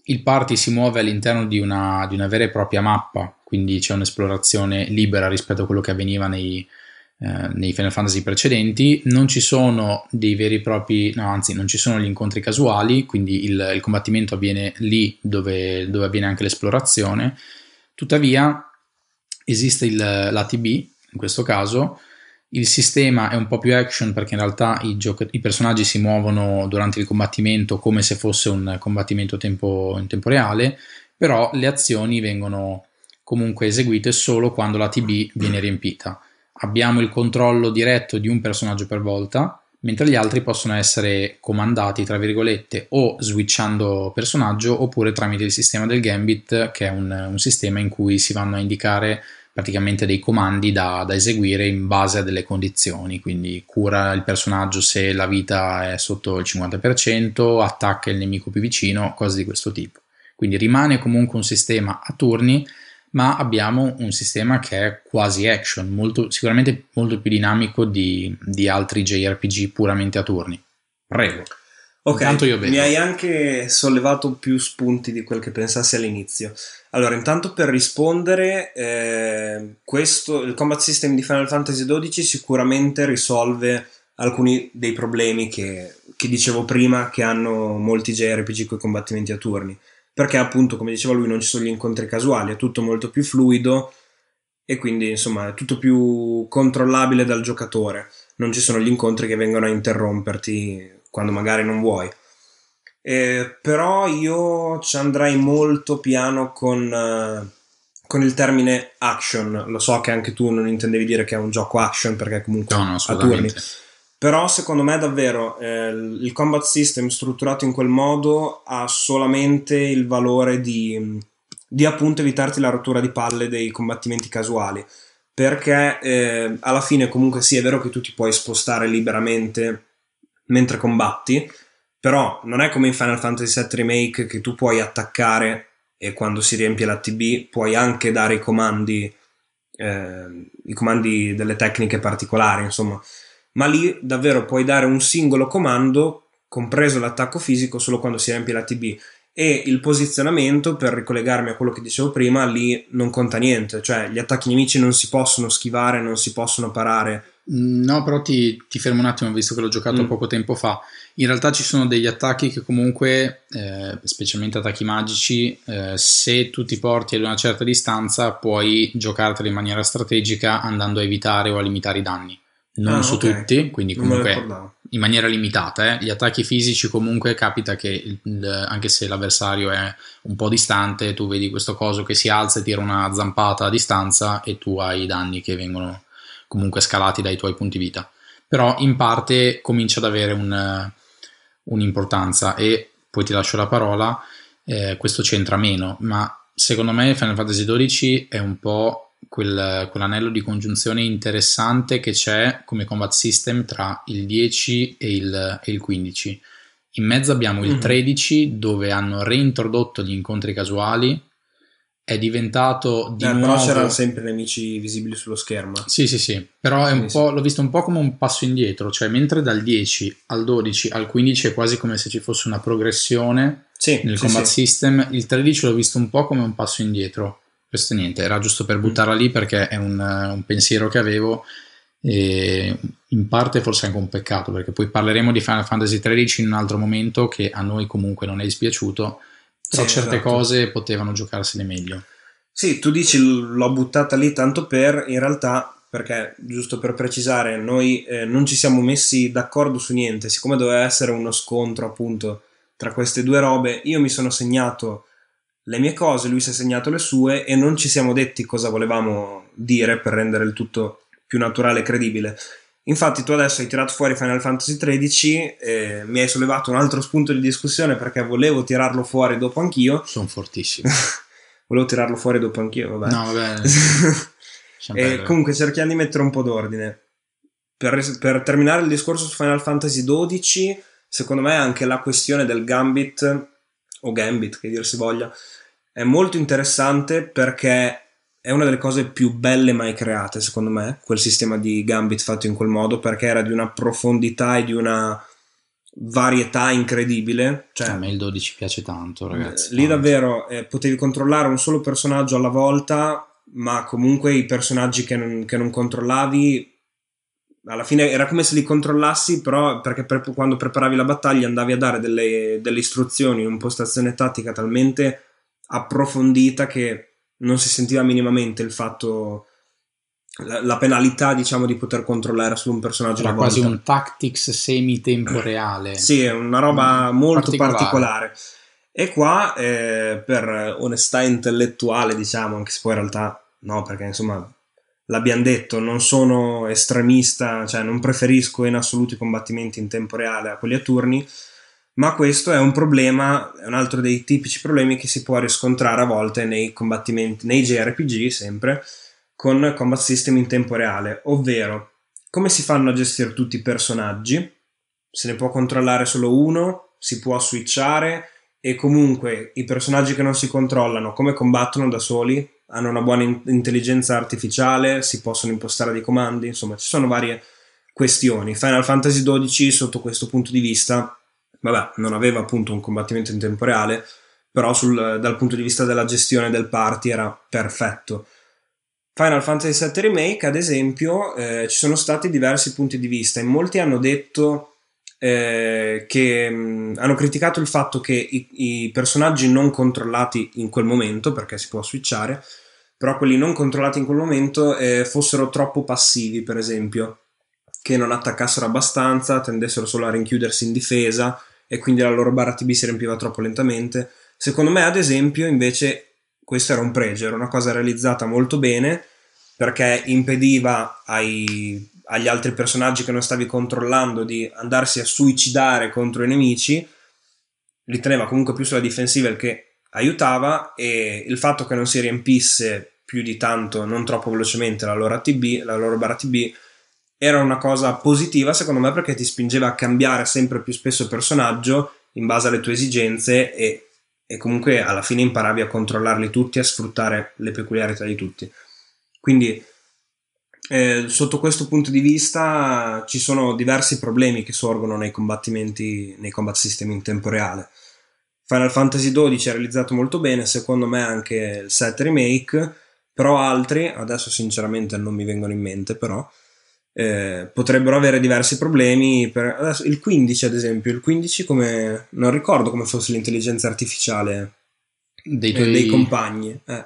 Il party si muove all'interno di una, di una vera e propria mappa, quindi c'è un'esplorazione libera rispetto a quello che avveniva nei, eh, nei Final Fantasy precedenti. Non ci sono dei veri e propri, no, anzi, non ci sono gli incontri casuali, quindi il, il combattimento avviene lì dove, dove avviene anche l'esplorazione. Tuttavia, esiste il, l'ATB, in questo caso, il sistema è un po' più action perché in realtà i, gioc- i, personaggi si muovono durante il combattimento come se fosse un combattimento tempo, in tempo reale, però le azioni vengono comunque eseguite solo quando l'ATB viene riempita. Abbiamo il controllo diretto di un personaggio per volta, mentre gli altri possono essere comandati, tra virgolette, o switchando personaggio oppure tramite il sistema del Gambit, che è un, un sistema in cui si vanno a indicare praticamente dei comandi da, da, eseguire in base a delle condizioni, quindi cura il personaggio se la vita è sotto il 50%, attacca il nemico più vicino, cose di questo tipo. Quindi rimane comunque un sistema a turni, ma abbiamo un sistema che è quasi action, molto, sicuramente molto più dinamico di, di altri JRPG puramente a turni. Prego. Ok, mi hai anche sollevato più spunti di quel che pensassi all'inizio. Allora, intanto per rispondere, eh, questo, il combat system di Final Fantasy XII sicuramente risolve alcuni dei problemi che, che dicevo prima che hanno molti JRPG con i combattimenti a turni. Perché appunto, come diceva lui, non ci sono gli incontri casuali, è tutto molto più fluido e quindi insomma è tutto più controllabile dal giocatore. Non ci sono gli incontri che vengono a interromperti quando magari non vuoi. Eh, però io ci andrei molto piano con, uh, con, il termine action. Lo so che anche tu non intendevi dire che è un gioco action perché comunque no, no, a turni. Però secondo me davvero eh, il combat system strutturato in quel modo ha solamente il valore di, di appunto evitarti la rottura di palle dei combattimenti casuali. Perché eh, alla fine comunque sì è vero che tu ti puoi spostare liberamente mentre combatti, però non è come in Final Fantasy VII Remake che tu puoi attaccare e quando si riempie la TB puoi anche dare i comandi, eh, i comandi delle tecniche particolari, insomma. Ma lì davvero puoi dare un singolo comando, compreso l'attacco fisico, solo quando si riempie la TB. E il posizionamento, per ricollegarmi a quello che dicevo prima, lì non conta niente, cioè gli attacchi nemici non si possono schivare, non si possono parare No, però ti, ti, fermo un attimo, visto che l'ho giocato mm. poco tempo fa. In realtà ci sono degli attacchi che comunque, eh, specialmente attacchi magici, eh, se tu ti porti ad una certa distanza puoi giocarteli in maniera strategica andando a evitare o a limitare i danni. Non ah, su okay. tutti, quindi comunque in maniera limitata. Eh. Gli attacchi fisici comunque capita che il, anche se l'avversario è un po' distante, tu vedi questo coso che si alza e tira una zampata a distanza e tu hai i danni che vengono comunque scalati dai tuoi punti vita. Però in parte comincia ad avere un, un'importanza e poi ti lascio la parola, eh, questo c'entra meno, ma secondo me Final Fantasy XII è un po' quel, quell'anello di congiunzione interessante che c'è come combat system tra il 10 e il, e il 15. In mezzo abbiamo il 13 mm-hmm. dove hanno reintrodotto gli incontri casuali. È diventato di eh, nuovo... Però c'erano sempre nemici visibili sullo schermo. Sì, sì, sì. Però è un sì, po', l'ho visto un po' come un passo indietro. Cioè, mentre dal 10 al 12 al 15 è quasi come se ci fosse una progressione sì, nel sì, combat system, il 13 l'ho visto un po' come un passo indietro questo niente, era giusto per buttarla lì perché è un, un pensiero che avevo e in parte forse anche un peccato perché poi parleremo di Final Fantasy XIII in un altro momento che a noi comunque non è dispiaciuto però sì, certe esatto. cose potevano giocarsene meglio sì, tu dici l'ho buttata lì tanto per in realtà perché giusto per precisare noi eh, non ci siamo messi d'accordo su niente siccome doveva essere uno scontro appunto tra queste due robe io mi sono segnato le mie cose, lui si è segnato le sue e non ci siamo detti cosa volevamo dire per rendere il tutto più naturale e credibile. Infatti tu adesso hai tirato fuori Final Fantasy XIII e mi hai sollevato un altro spunto di discussione perché volevo tirarlo fuori dopo anch'io. Sono fortissimo. volevo tirarlo fuori dopo anch'io, vabbè. No, vabbè. e comunque cerchiamo di mettere un po' d'ordine. Per, per terminare il discorso su Final Fantasy XII, secondo me anche la questione del Gambit, o Gambit che dir si voglia, è molto interessante perché è una delle cose più belle mai create, secondo me, quel sistema di Gambit fatto in quel modo, perché era di una profondità e di una varietà incredibile. Cioè, a me il 12 piace tanto, ragazzi. Lì davvero eh, potevi controllare un solo personaggio alla volta, ma comunque i personaggi che non, che non controllavi alla fine era come se li controllassi, però perché per, quando preparavi la battaglia andavi a dare delle, delle istruzioni, un'impostazione tattica talmente approfondita che non si sentiva minimamente il fatto la, la penalità diciamo di poter controllare solo un personaggio era quasi un tactics semi tempo reale. Sì è una roba mm, molto particolare, particolare. e qua eh, per onestà intellettuale diciamo anche se poi in realtà no perché insomma l'abbiamo detto non sono estremista cioè non preferisco in assoluto i combattimenti in tempo reale a quelli a turni ma questo è un problema, è un altro dei tipici problemi che si può riscontrare a volte nei combattimenti, nei JRPG sempre, con combat system in tempo reale, ovvero come si fanno a gestire tutti i personaggi, se ne può controllare solo uno, si può switchare e comunque i personaggi che non si controllano come combattono da soli, hanno una buona intelligenza artificiale, si possono impostare dei comandi, insomma ci sono varie questioni. Final Fantasy XII sotto questo punto di vista vabbè, non aveva appunto un combattimento in tempo reale, però sul, dal punto di vista della gestione del party era perfetto. Final Fantasy VII Remake, ad esempio, eh, ci sono stati diversi punti di vista. In molti hanno detto eh, che mh, mm, hanno criticato il fatto che i, i, personaggi non controllati in quel momento, perché si può switchare, però quelli non controllati in quel momento eh, fossero troppo passivi, per esempio, che non attaccassero abbastanza, tendessero solo a rinchiudersi in difesa e quindi la loro barra TB si riempiva troppo lentamente. Secondo me, ad esempio, invece, questo era un pregio, era una cosa realizzata molto bene perché impediva ai, agli altri personaggi che non stavi controllando di andarsi a suicidare contro i nemici, li teneva comunque più sulla difensiva il che aiutava e il fatto che non si riempisse più di tanto, non troppo velocemente la loro, ATB, la loro barra TB era una cosa positiva secondo me perché ti spingeva a cambiare sempre più spesso personaggio in base alle tue esigenze e, e comunque alla fine imparavi a controllarli tutti, a sfruttare le peculiarità di tutti. Quindi eh, sotto questo punto di vista ci sono diversi problemi che sorgono nei combattimenti, nei combat system in tempo reale. Final Fantasy XII è realizzato molto bene, secondo me anche il 7 remake, però altri, adesso sinceramente non mi vengono in mente però, eh, potrebbero avere diversi problemi. Per, adesso, il 15, ad esempio, il 15 come non ricordo come fosse l'intelligenza artificiale dei, tuoi... dei compagni. Eh.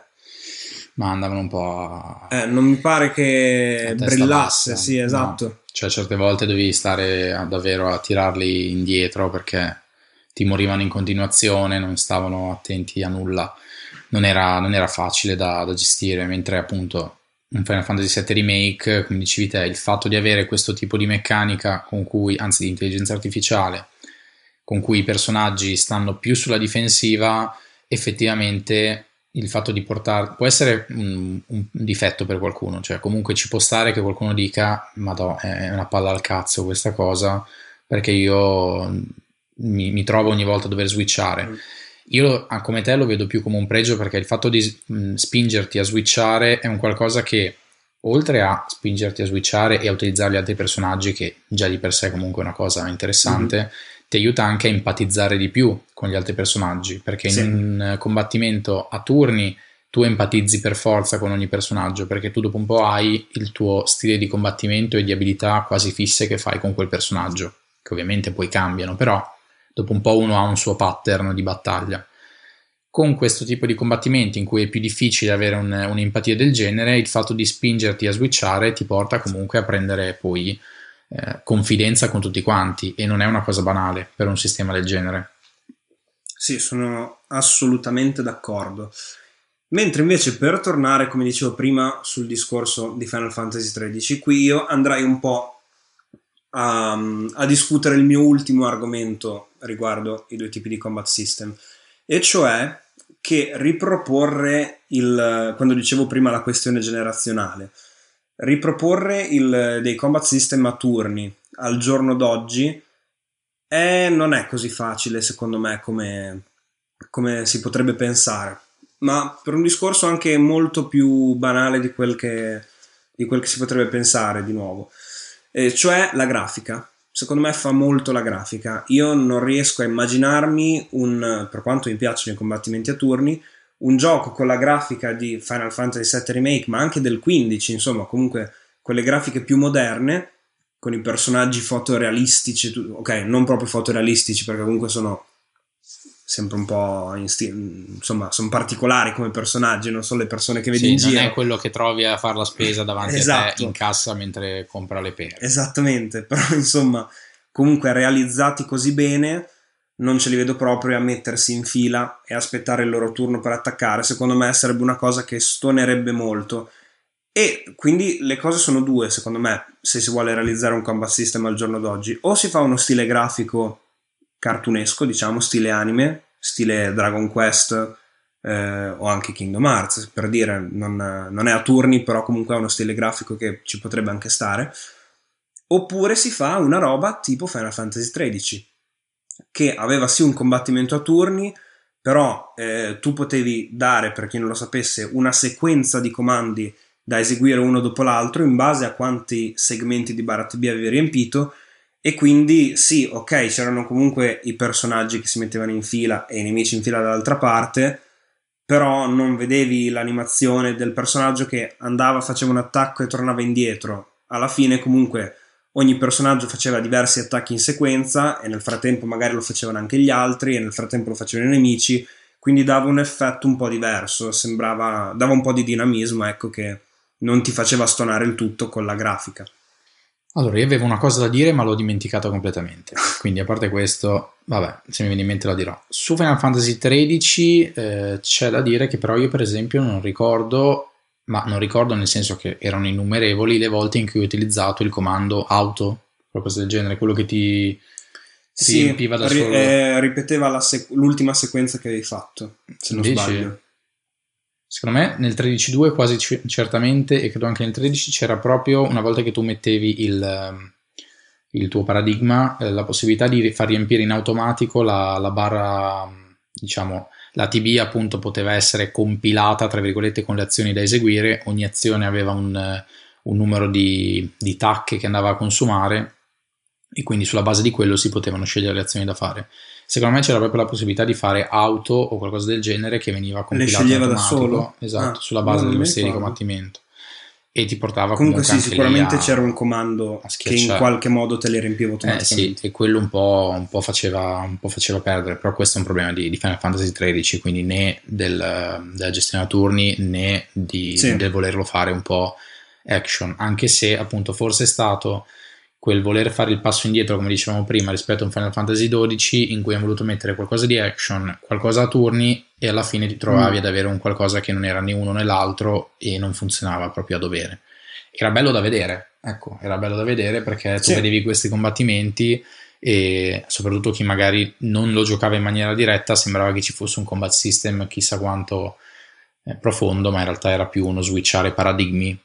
ma andavano un po' a... Eh, non mi pare che brillasse, bassa. sì, esatto. No. Cioè, certe volte devi stare a, davvero a tirarli indietro perché ti morivano in continuazione, non stavano attenti a nulla. Non era, non era facile da, da, gestire, mentre appunto un Final Fantasy VII Remake, come dicevi te, il fatto di avere questo tipo di meccanica con cui, anzi di intelligenza artificiale, con cui i personaggi stanno più sulla difensiva, effettivamente il fatto di portare può essere un, un, difetto per qualcuno, cioè comunque ci può stare che qualcuno dica ma è una palla al cazzo questa cosa perché io mi, mi trovo ogni volta a dover switchare. Mm. Io come te lo vedo più come un pregio perché il fatto di mh, spingerti a switchare è un qualcosa che oltre a spingerti a switchare e a utilizzare gli altri personaggi che già di per sé comunque è una cosa interessante mm-hmm ti aiuta anche a empatizzare di più con gli altri personaggi, perché sì. in un combattimento a turni tu empatizzi per forza con ogni personaggio, perché tu dopo un po' hai il tuo stile di combattimento e di abilità quasi fisse che fai con quel personaggio, che ovviamente poi cambiano, però dopo un po' uno ha un suo pattern di battaglia. Con questo tipo di combattimenti in cui è più difficile avere un, un'empatia del genere, il fatto di spingerti a switchare ti porta comunque a prendere poi eh, confidenza con tutti quanti e non è una cosa banale per un sistema del genere. Sì, sono assolutamente d'accordo. Mentre invece per tornare, come dicevo prima, sul discorso di Final Fantasy XIII, qui io andrei un po' a, a, discutere il mio ultimo argomento riguardo i due tipi di combat system, e cioè che riproporre il, quando dicevo prima la questione generazionale, riproporre il, dei combat system a turni al giorno d'oggi è, non è così facile secondo me come, come si potrebbe pensare. Ma per un discorso anche molto più banale di quel che, di quel che si potrebbe pensare di nuovo eh, cioè la grafica. Secondo me fa molto la grafica. Io non riesco a immaginarmi un per quanto mi piacciono i combattimenti a turni un gioco con la grafica di Final Fantasy VII Remake, ma anche del 15, insomma, comunque quelle grafiche più moderne, con i personaggi fotorealistici, ok, non proprio fotorealistici perché comunque sono sempre un po' in sti- insomma sono particolari come personaggi non sono le persone che vedi sì, in giro non è quello che trovi a fare la spesa davanti esatto. a te esatto. in cassa mentre compra le pere esattamente però insomma comunque realizzati così bene non ce li vedo proprio a mettersi in fila e aspettare il loro turno per attaccare. Secondo me sarebbe una cosa che stonerebbe molto. E quindi le cose sono due, secondo me, se si vuole realizzare un combat system al giorno d'oggi. O si fa uno stile grafico cartunesco, diciamo, stile anime, stile Dragon Quest eh, o anche Kingdom Hearts, per dire, non, non è a turni, però comunque ha uno stile grafico che ci potrebbe anche stare. Oppure si fa una roba tipo Final Fantasy XIII che aveva sì un combattimento a turni, però eh, tu potevi dare, per chi non lo sapesse, una sequenza di comandi da eseguire uno dopo l'altro in base a quanti segmenti di barra TB avevi riempito e quindi sì, ok, c'erano comunque i personaggi che si mettevano in fila e i nemici in fila dall'altra parte, però non vedevi l'animazione del personaggio che andava, faceva un attacco e tornava indietro. Alla fine comunque ogni personaggio faceva diversi attacchi in sequenza e nel frattempo magari lo facevano anche gli altri e nel frattempo lo facevano i nemici, quindi dava un effetto un po' diverso, sembrava, dava un po' di dinamismo, ecco che non ti faceva stonare il tutto con la grafica. Allora, io avevo una cosa da dire, ma l'ho dimenticata completamente. Quindi, a parte questo, vabbè, se mi viene in mente la dirò. Su Final Fantasy XIII eh, c'è da dire che, però, io, per esempio, non ricordo ma non ricordo nel senso che erano innumerevoli le volte in cui ho utilizzato il comando auto, qualcosa del genere, quello che ti, ti sì, riempiva da solo. Eh, ripeteva sec- l'ultima sequenza che hai fatto, se non Invece, sbaglio. Secondo me nel 13.2 quasi c- certamente, e credo anche nel 13 c'era proprio una volta che tu mettevi il, ehm, il tuo paradigma, eh, la possibilità di far riempire in automatico la, la barra, diciamo, la TB appunto poteva essere compilata tra virgolette con le azioni da eseguire, ogni azione aveva un, un numero di, di tacche che andava a consumare e quindi sulla base di quello si potevano scegliere le azioni da fare. Secondo me c'era proprio la possibilità di fare auto o qualcosa del genere che veniva compilato in automatico, esatto, ah, sulla base dello stile di combattimento. e ti portava comunque, comunque sì, sicuramente a, c'era un comando che in qualche modo te le riempiva automaticamente. Eh, sì, e quello un po', un po', faceva, un po' faceva perdere, però questo è un problema di, di Final Fantasy XIII, quindi né del, della gestione a turni né di, sì. del volerlo fare un po' action, anche se appunto forse è stato quel voler fare il passo indietro, come dicevamo prima, rispetto a un Final Fantasy XII in cui hanno voluto mettere qualcosa di action, qualcosa a turni e alla fine ti trovavi mm. ad avere un qualcosa che non era né uno né l'altro e non funzionava proprio a dovere. Era bello da vedere, ecco, era bello da vedere perché tu sì. vedevi questi combattimenti e soprattutto chi magari non lo giocava in maniera diretta sembrava che ci fosse un combat system chissà quanto eh, profondo, ma in realtà era più uno switchare paradigmi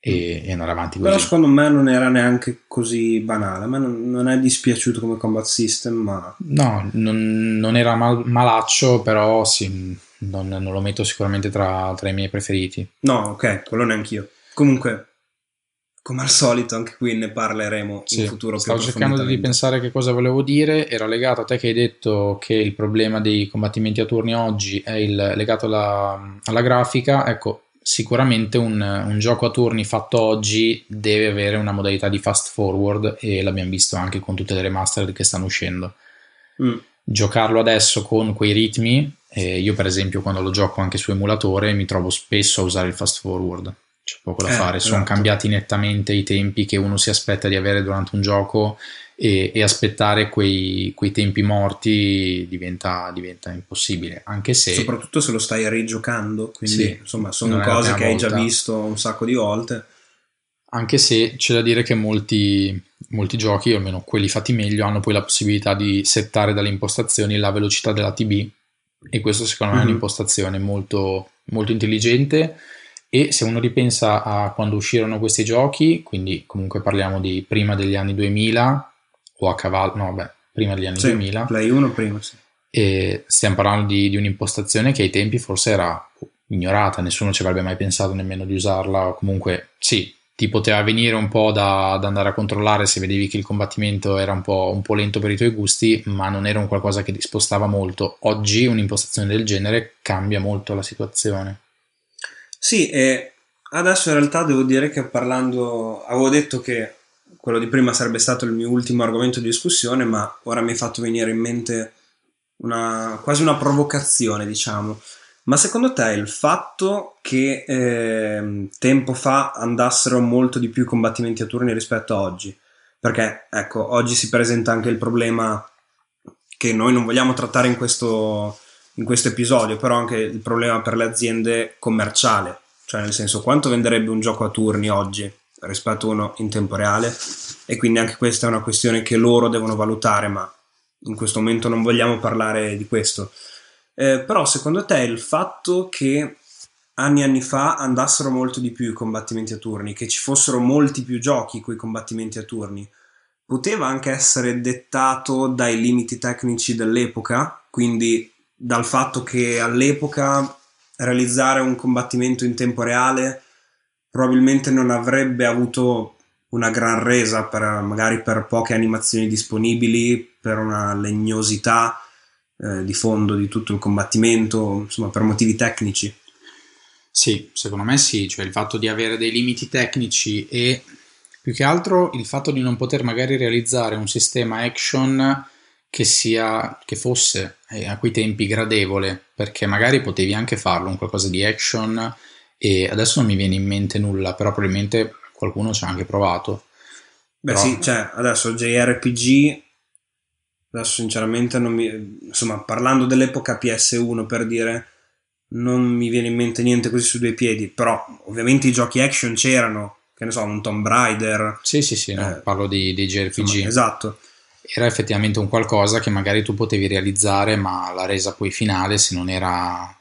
e, e, andare avanti così. Però secondo me non era neanche così banale, a me non, non è dispiaciuto come combat system, ma... No, non, non era mal, malaccio, però sì, non, non, lo metto sicuramente tra, tra, i miei preferiti. No, ok, quello neanch'io. Comunque, come al solito, anche qui ne parleremo sì, in futuro. Stavo cercando di pensare che cosa volevo dire, era legato a te che hai detto che il problema dei combattimenti a turni oggi è il, legato alla, alla grafica, ecco sicuramente un, un, gioco a turni fatto oggi deve avere una modalità di fast forward e l'abbiamo visto anche con tutte le remastered che stanno uscendo. Mm. Giocarlo adesso con quei ritmi, eh, io per esempio quando lo gioco anche su emulatore mi trovo spesso a usare il fast forward, c'è poco da eh, fare, esatto. sono cambiati nettamente i tempi che uno si aspetta di avere durante un gioco e, e aspettare quei, quei, tempi morti diventa, diventa, impossibile, anche se... Soprattutto se lo stai rigiocando, quindi sì, insomma sono cose che hai già visto un sacco di volte. Anche se c'è da dire che molti, molti giochi, o almeno quelli fatti meglio, hanno poi la possibilità di settare dalle impostazioni la velocità della TB e questo secondo me mm-hmm. è un'impostazione molto, molto intelligente e se uno ripensa a quando uscirono questi giochi, quindi comunque parliamo di prima degli anni 2000, o a cavallo, no, beh, prima degli anni sì, 2000. Play 1 prima, sì. E stiamo parlando di, di, un'impostazione che ai tempi forse era ignorata, nessuno ci avrebbe mai pensato nemmeno di usarla, o comunque sì, ti poteva venire un po' da, da, andare a controllare se vedevi che il combattimento era un po', un po', lento per i tuoi gusti, ma non era un qualcosa che ti spostava molto. Oggi un'impostazione del genere cambia molto la situazione. Sì, e adesso in realtà devo dire che parlando, avevo detto che quello di prima sarebbe stato il mio ultimo argomento di discussione, ma ora mi hai fatto venire in mente una, quasi una provocazione, diciamo. Ma secondo te il fatto che eh, tempo fa andassero molto di più i combattimenti a turni rispetto a oggi? Perché, ecco, oggi si presenta anche il problema che noi non vogliamo trattare in questo, in questo episodio, però anche il problema per le aziende commerciali, cioè nel senso quanto venderebbe un gioco a turni oggi? Rispetto a uno in tempo reale e quindi anche questa è una questione che loro devono valutare, ma in questo momento non vogliamo parlare di questo. Eh, però secondo te il fatto che anni e anni fa andassero molto di più i combattimenti a turni, che ci fossero molti più giochi con i combattimenti a turni, poteva anche essere dettato dai limiti tecnici dell'epoca, quindi dal fatto che all'epoca realizzare un combattimento in tempo reale probabilmente non avrebbe avuto una gran resa per, magari per poche animazioni disponibili, per una legnosità eh, di fondo di tutto il combattimento, insomma per motivi tecnici. Sì, secondo me sì, cioè il fatto di avere dei limiti tecnici e più che altro il fatto di non poter magari realizzare un sistema action che sia che fosse eh, a quei tempi gradevole, perché magari potevi anche farlo un qualcosa di action e adesso non mi viene in mente nulla, però probabilmente qualcuno ci ha anche provato. Beh però... sì, cioè adesso JRPG, adesso sinceramente non mi... insomma parlando dell'epoca PS1 per dire, non mi viene in mente niente così su due piedi, però ovviamente i giochi action c'erano, che ne so, un Tomb Raider. Sì, sì, sì, no, eh, parlo di, di JRPG. Insomma, esatto. Era effettivamente un qualcosa che magari tu potevi realizzare, ma la resa poi finale, se non era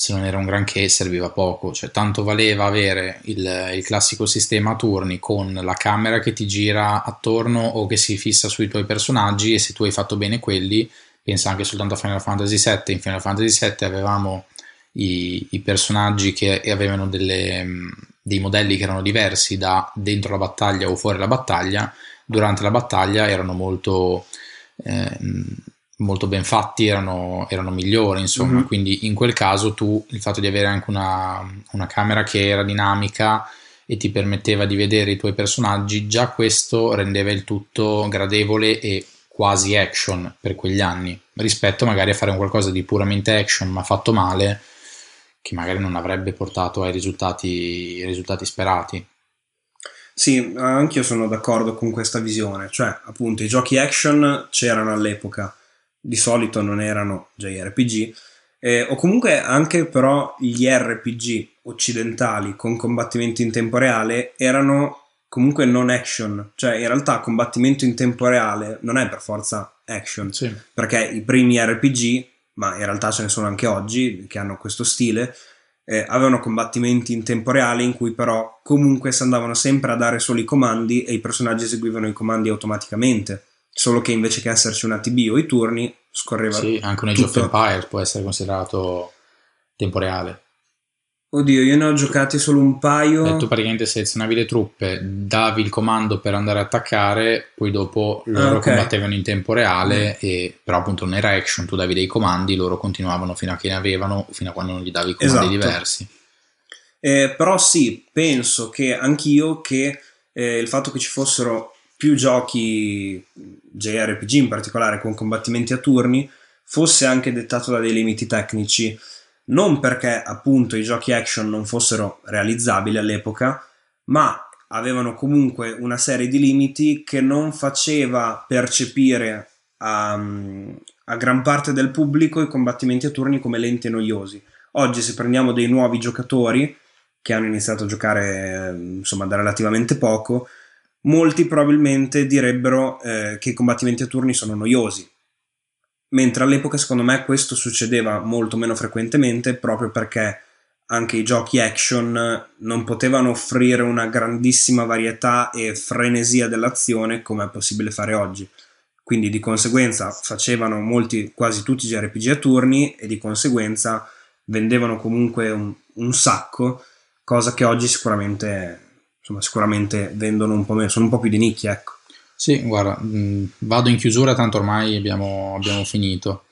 se non era un granché serviva poco, cioè tanto valeva avere il, il, classico sistema a turni con la camera che ti gira attorno o che si fissa sui tuoi personaggi e se tu hai fatto bene quelli, pensa anche soltanto a Final Fantasy VII, in Final Fantasy VII avevamo i, i personaggi che avevano delle, dei modelli che erano diversi da dentro la battaglia o fuori la battaglia, durante la battaglia erano molto... Eh, molto ben fatti erano, erano migliori, insomma, mm-hmm. quindi in quel caso tu il fatto di avere anche una, una, camera che era dinamica e ti permetteva di vedere i tuoi personaggi, già questo rendeva il tutto gradevole e quasi action per quegli anni, rispetto magari a fare un qualcosa di puramente action ma fatto male, che magari non avrebbe portato ai risultati, ai risultati sperati. Sì, anche io sono d'accordo con questa visione, cioè appunto i giochi action c'erano all'epoca, di solito non erano JRPG, eh, o comunque anche però gli RPG occidentali con combattimenti in tempo reale erano comunque non action, cioè in realtà combattimento in tempo reale non è per forza action, sì. perché i primi RPG, ma in realtà ce ne sono anche oggi che hanno questo stile, eh, avevano combattimenti in tempo reale in cui però comunque si andavano sempre a dare solo i comandi e i personaggi eseguivano i comandi automaticamente, solo che invece che esserci una TB o i turni scorreva Sì, anche un Age tutto. of Empires può essere considerato tempo reale. Oddio, io ne ho giocati solo un paio. Tu praticamente selezionavi le truppe, davi il comando per andare a attaccare, poi dopo loro Ah, ok. combattevano in tempo reale, e, però appunto non era action, tu davi dei comandi, loro continuavano fino a che ne avevano, fino a quando non gli davi comandi Esatto. diversi. Eh, però sì, penso che anch'io che eh, il fatto che ci fossero più giochi JRPG in particolare con combattimenti a turni fosse anche dettato da dei limiti tecnici, non perché appunto i giochi action non fossero realizzabili all'epoca, ma avevano comunque una serie di limiti che non faceva percepire a, a gran parte del pubblico i combattimenti a turni come lenti e noiosi. Oggi se prendiamo dei nuovi giocatori che hanno iniziato a giocare insomma da relativamente poco, molti probabilmente direbbero eh, che i combattimenti a turni sono noiosi. Mentre all'epoca secondo me questo succedeva molto meno frequentemente proprio perché anche i giochi action non potevano offrire una grandissima varietà e frenesia dell'azione come è possibile fare oggi. Quindi di conseguenza facevano molti, quasi tutti i JRPG a turni e di conseguenza vendevano comunque un, un sacco, cosa che oggi sicuramente, insomma, sicuramente vendono un po' meno, sono un po' più di nicchia, ecco. Sì, guarda, mh, vado in chiusura, tanto ormai abbiamo, abbiamo finito.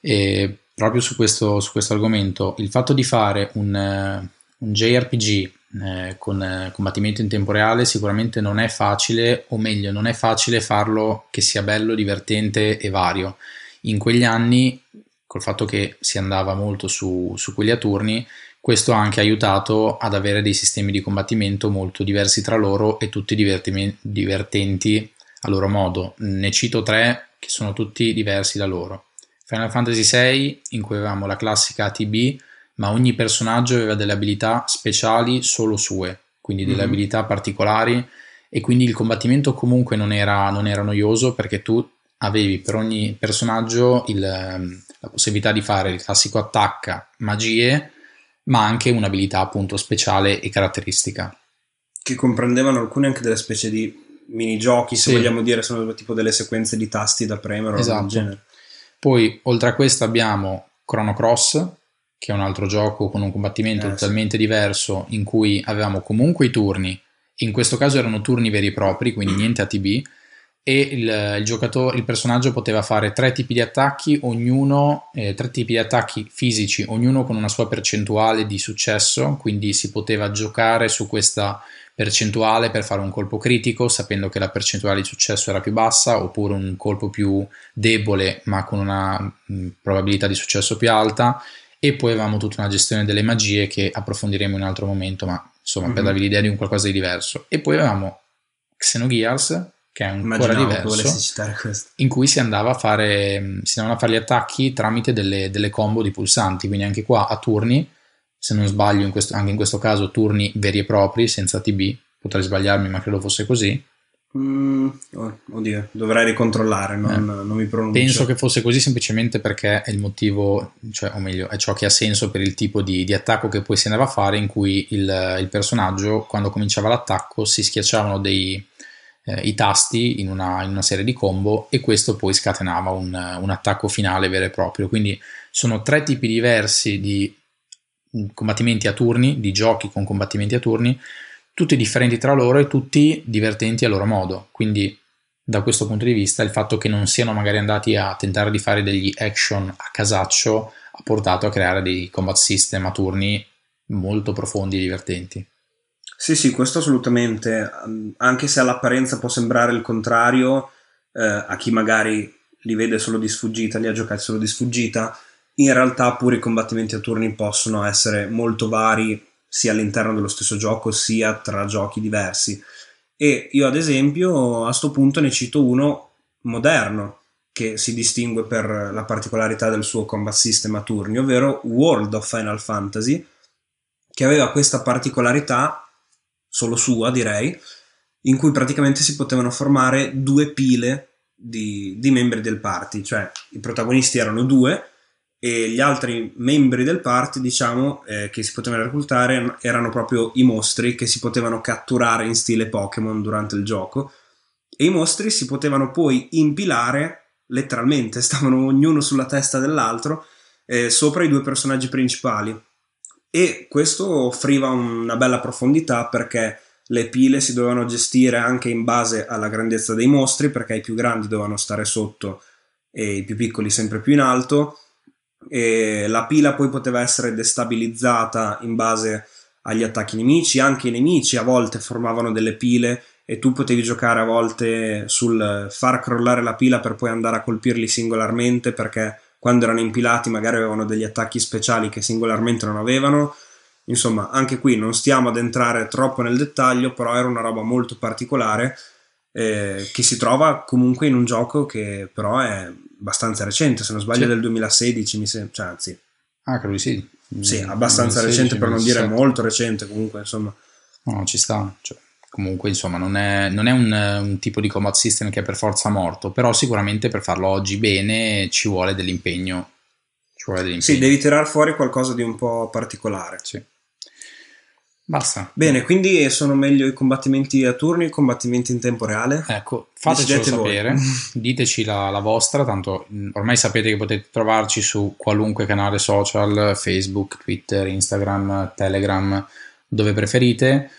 E proprio su questo, su questo argomento, il fatto di fare un, eh, un JRPG eh, con eh, combattimento in tempo reale sicuramente non è facile, o meglio, non è facile farlo che sia bello, divertente e vario. In quegli anni, col fatto che si andava molto su, su quelli a turni, questo ha anche aiutato ad avere dei sistemi di combattimento molto diversi tra loro e tutti divertenti a loro modo. Ne cito tre che sono tutti diversi da loro. Final Fantasy VI, in cui avevamo la classica ATB, ma ogni personaggio aveva delle abilità speciali solo sue, quindi delle Mhm. abilità particolari, e quindi il combattimento comunque non era, non era noioso perché tu avevi per ogni personaggio il, ehm, la possibilità di fare il classico attacca, magie, ma anche un'abilità appunto speciale e caratteristica. Che comprendevano alcune anche delle specie di minigiochi, se Sì. vogliamo dire, sono tipo delle sequenze di tasti da premere o Esatto. del genere. Poi, oltre a questo, abbiamo Chrono Cross, che è un altro gioco con un combattimento Eh, sì. totalmente diverso, in cui avevamo comunque i turni. In questo caso erano turni veri e propri, quindi niente ATB. E il, il giocatore, il personaggio poteva fare tre tipi di attacchi, ognuno, eh, tre tipi di attacchi fisici, ognuno con una sua percentuale di successo. Quindi si poteva giocare su questa percentuale per fare un colpo critico, sapendo che la percentuale di successo era più bassa, oppure un colpo più debole ma con una mh, probabilità di successo più alta e poi avevamo tutta una gestione delle magie che approfondiremo in un altro momento ma insomma per Mhm. darvi l'idea di un qualcosa di diverso e poi avevamo Xenogears che è ancora diverso in cui si andava a fare si andavano a fare gli attacchi tramite delle, delle combo di pulsanti quindi anche qua a turni se non sbaglio in questo- anche in questo caso turni veri e propri senza TB potrei sbagliarmi ma credo fosse così Mm, oh, oddio, dovrei ricontrollare, non, Eh. non mi pronuncio. Penso che fosse così semplicemente perché è il motivo, cioè, o meglio, è ciò che ha senso per il tipo di, di attacco che poi si andava a fare, in cui il, il personaggio, quando cominciava l'attacco, si schiacciavano dei, eh, i tasti in una, in una serie di combo e questo poi scatenava un, un attacco finale vero e proprio. Quindi sono tre tipi diversi di combattimenti a turni, di giochi con combattimenti a turni, tutti differenti tra loro e tutti divertenti a loro modo. Quindi da questo punto di vista il fatto che non siano magari andati a tentare di fare degli action a casaccio ha portato a creare dei combat system a turni molto profondi e divertenti. Sì, sì, questo assolutamente, anche se all'apparenza può sembrare il contrario, eh, a chi magari li vede solo di sfuggita, li ha giocati solo di sfuggita, in realtà pure i combattimenti a turni possono essere molto vari sia all'interno dello stesso gioco sia tra giochi diversi. E io ad esempio a questo punto ne cito uno moderno che si distingue per la particolarità del suo combat system a turni, ovvero World of Final Fantasy, che aveva questa particolarità solo sua direi, in cui praticamente si potevano formare due pile di, di membri del party, cioè i protagonisti erano due e gli altri membri del party, diciamo, eh, che si potevano reclutare erano proprio i mostri che si potevano catturare in stile Pokémon durante il gioco e i mostri si potevano poi impilare letteralmente, stavano ognuno sulla testa dell'altro eh, sopra i due personaggi principali e questo offriva una bella profondità perché le pile si dovevano gestire anche in base alla grandezza dei mostri perché i più grandi dovevano stare sotto e i più piccoli sempre più in alto. E la pila poi poteva essere destabilizzata in base agli attacchi nemici. Anche i nemici a volte formavano delle pile e tu potevi giocare a volte sul far crollare la pila per poi andare a colpirli singolarmente perché quando erano impilati magari avevano degli attacchi speciali che singolarmente non avevano. Insomma, anche qui non stiamo ad entrare troppo nel dettaglio, però era una roba molto particolare eh, che si trova comunque in un gioco che però è abbastanza recente, se non sbaglio sì. del 2016, mi sembra, cioè, anzi. Ah, credo di sì. Sì, abbastanza 2016, recente per non dire molto recente comunque, insomma. No, ci sta. Cioè, comunque, insomma, non è, non è un, un, tipo di combat system che è per forza morto, però sicuramente per farlo oggi bene ci vuole dell'impegno. Ci vuole dell'impegno. Sì, devi tirar fuori qualcosa di un po' particolare. Sì. Basta. Bene, quindi sono meglio i combattimenti a turni o i combattimenti in tempo reale? Ecco, fatecelo sapere, diteci la, la, vostra, tanto ormai sapete che potete trovarci su qualunque canale social, Facebook, Twitter, Instagram, Telegram, dove preferite.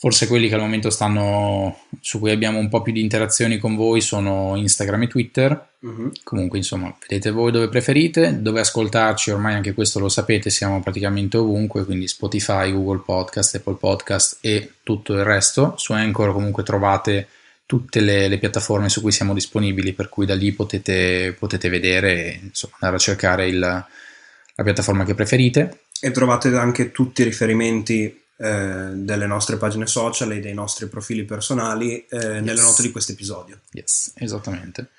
Forse quelli che al momento stanno su cui abbiamo un po' più di interazioni con voi sono Instagram e Twitter. Uh-huh. Comunque, insomma, vedete voi dove preferite, dove ascoltarci, ormai anche questo lo sapete, siamo praticamente ovunque, quindi Spotify, Google Podcast, Apple Podcast e tutto il resto. Su Anchor comunque trovate tutte le, le piattaforme su cui siamo disponibili, per cui da lì potete, potete vedere e insomma, andare a cercare il, la piattaforma che preferite. E trovate anche tutti i riferimenti eh, delle nostre pagine social e dei nostri profili personali eh, yes. nelle note di questo episodio. Yes, esattamente.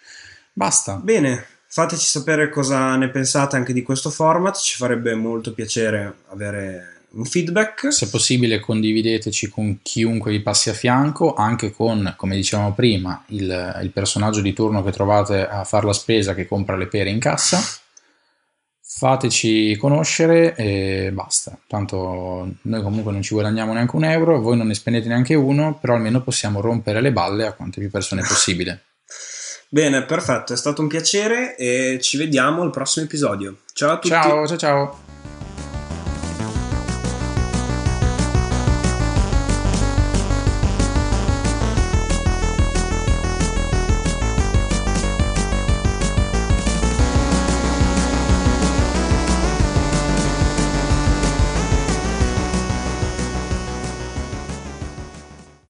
Basta. Bene, fateci sapere cosa ne pensate anche di questo format, ci farebbe molto piacere avere un feedback. Se possibile condivideteci con chiunque vi passi a fianco, anche con, come dicevamo prima, il, il personaggio di turno che trovate a fare la spesa che compra le pere in cassa fateci conoscere e basta. Tanto noi comunque non ci guadagniamo neanche un euro, voi non ne spendete neanche uno, però almeno possiamo rompere le balle a quante più persone possibile. Bene, perfetto, è stato un piacere e ci vediamo al prossimo episodio. Ciao a tutti. Ciao, ciao, ciao.